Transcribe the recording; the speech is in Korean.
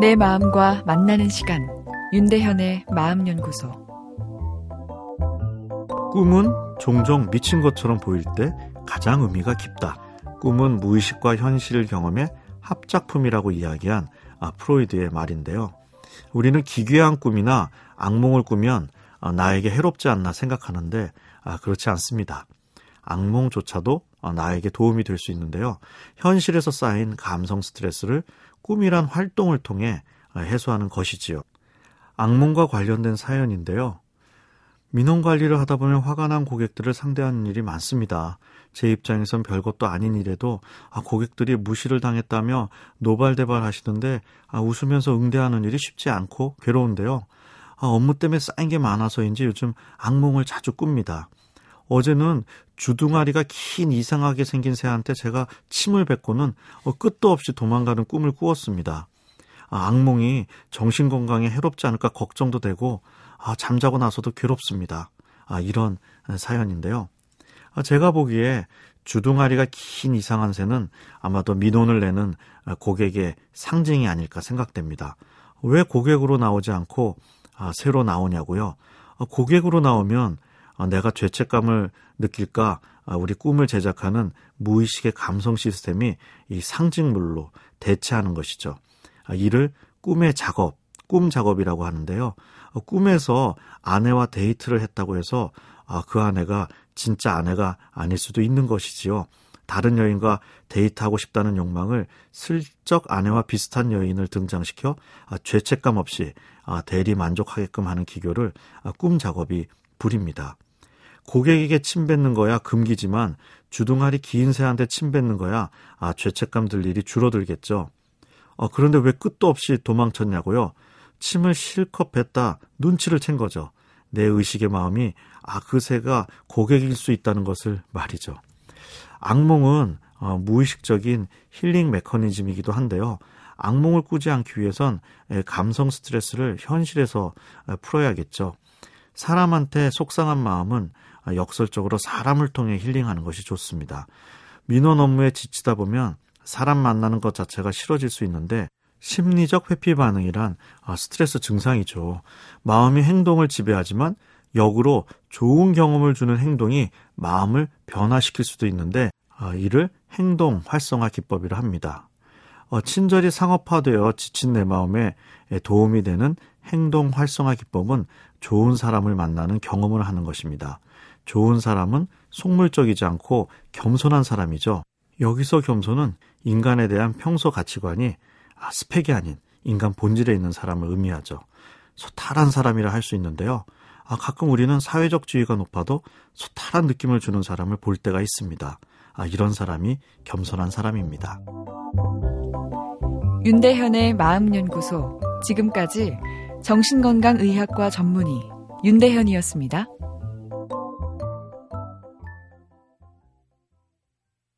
내 마음과 만나는 시간 윤대현의 마음연구소 꿈은 종종 미친 것처럼 보일 때 가장 의미가 깊다. 꿈은 무의식과 현실 경험의 합작품이라고 이야기한 아, 프로이드의 말인데요. 우리는 기괴한 꿈이나 악몽을 꾸면 아, 나에게 해롭지 않나 생각하는데 아, 그렇지 않습니다. 악몽조차도 나에게 도움이 될 수 있는데요. 현실에서 쌓인 감성 스트레스를 꿈이란 활동을 통해 해소하는 것이지요. 악몽과 관련된 사연인데요. 민원 관리를 하다 보면 화가 난 고객들을 상대하는 일이 많습니다. 제 입장에선 별것도 아닌 일에도 아, 고객들이 무시를 당했다며 노발대발 하시는데 아, 웃으면서 응대하는 일이 쉽지 않고 괴로운데요. 아, 업무 때문에 쌓인 게 많아서인지 요즘 악몽을 자주 꿉니다. 어제는 주둥아리가 긴 이상하게 생긴 새한테 제가 침을 뱉고는 어, 끝도 없이 도망가는 꿈을 꾸었습니다. 아, 악몽이 정신 건강에 해롭지 않을까 걱정도 되고 아, 잠자고 나서도 괴롭습니다. 아, 이런 사연인데요. 아, 제가 보기에 주둥아리가 긴 이상한 새는 아마도 민원을 내는 고객의 상징이 아닐까 생각됩니다. 왜 고객으로 나오지 않고 아, 새로 나오냐고요? 아, 고객으로 나오면 아, 내가 죄책감을 느낄까 아, 우리 꿈을 제작하는 무의식의 감성 시스템이 이 상징물로 대체하는 것이죠. 아, 이를 꿈의 작업, 꿈 작업이라고 하는데요. 어, 꿈에서 아내와 데이트를 했다고 해서 그 아내가 진짜 아내가 아닐 수도 있는 것이지요. 다른 여인과 데이트하고 싶다는 욕망을 슬쩍 아내와 비슷한 여인을 등장시켜 죄책감 없이 대리 만족하게끔 하는 기교를 꿈 작업이 부립니다. 고객에게 침 뱉는 거야 금기지만 주둥아리 긴 새한테 침 뱉는 거야 아 죄책감 들 일이 줄어들겠죠. 어, 그런데 왜 끝도 없이 도망쳤냐고요? 침을 실컷 뱉다 눈치를 챈 거죠. 내 의식의 마음이 아 그 새가 고객일 수 있다는 것을 말이죠. 악몽은 어, 무의식적인 힐링 메커니즘이기도 한데요. 악몽을 꾸지 않기 위해선 감성 스트레스를 현실에서 풀어야겠죠. 사람한테 속상한 마음은 역설적으로 사람을 통해 힐링하는 것이 좋습니다. 민원 업무에 지치다 보면 사람 만나는 것 자체가 싫어질 수 있는데 심리적 회피 반응이란 스트레스 증상이죠. 마음이 행동을 지배하지만 역으로 좋은 경험을 주는 행동이 마음을 변화시킬 수도 있는데 이를 행동 활성화 기법이라 합니다. 어, 친절히 상업화되어 지친 내 마음에 도움이 되는 행동 활성화 기법은 좋은 사람을 만나는 경험을 하는 것입니다. 좋은 사람은 속물적이지 않고 겸손한 사람이죠. 여기서 겸손은 인간에 대한 평소 가치관이 아, 스펙이 아닌 인간 본질에 있는 사람을 의미하죠. 소탈한 사람이라 할 수 있는데요. 아, 가끔 우리는 사회적 지위가 높아도 소탈한 느낌을 주는 사람을 볼 때가 있습니다. 아, 이런 사람이 겸손한 사람입니다. 윤대현의 마음연구소. 지금까지 정신건강의학과 전문의 윤대현이었습니다.